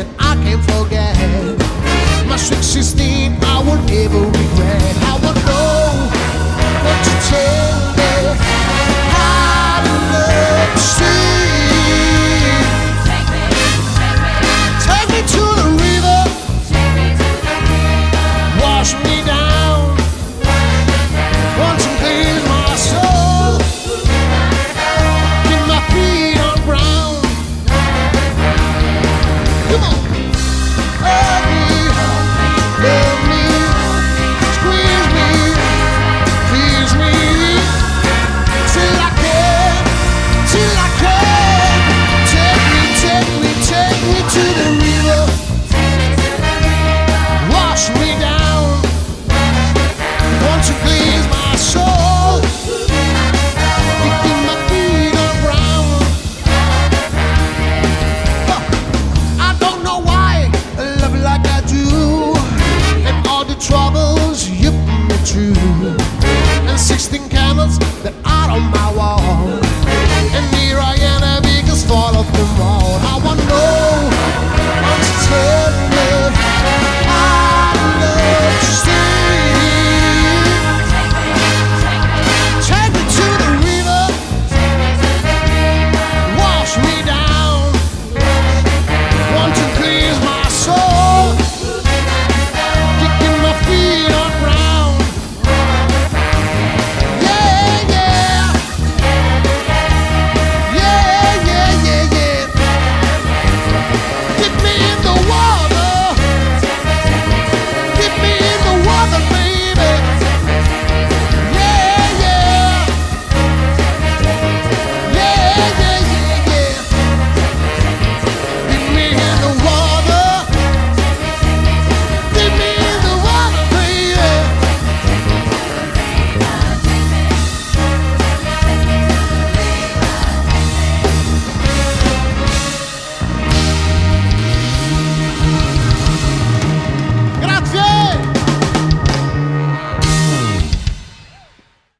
that I can't forget. My sweet 16, I will never regret. I will know.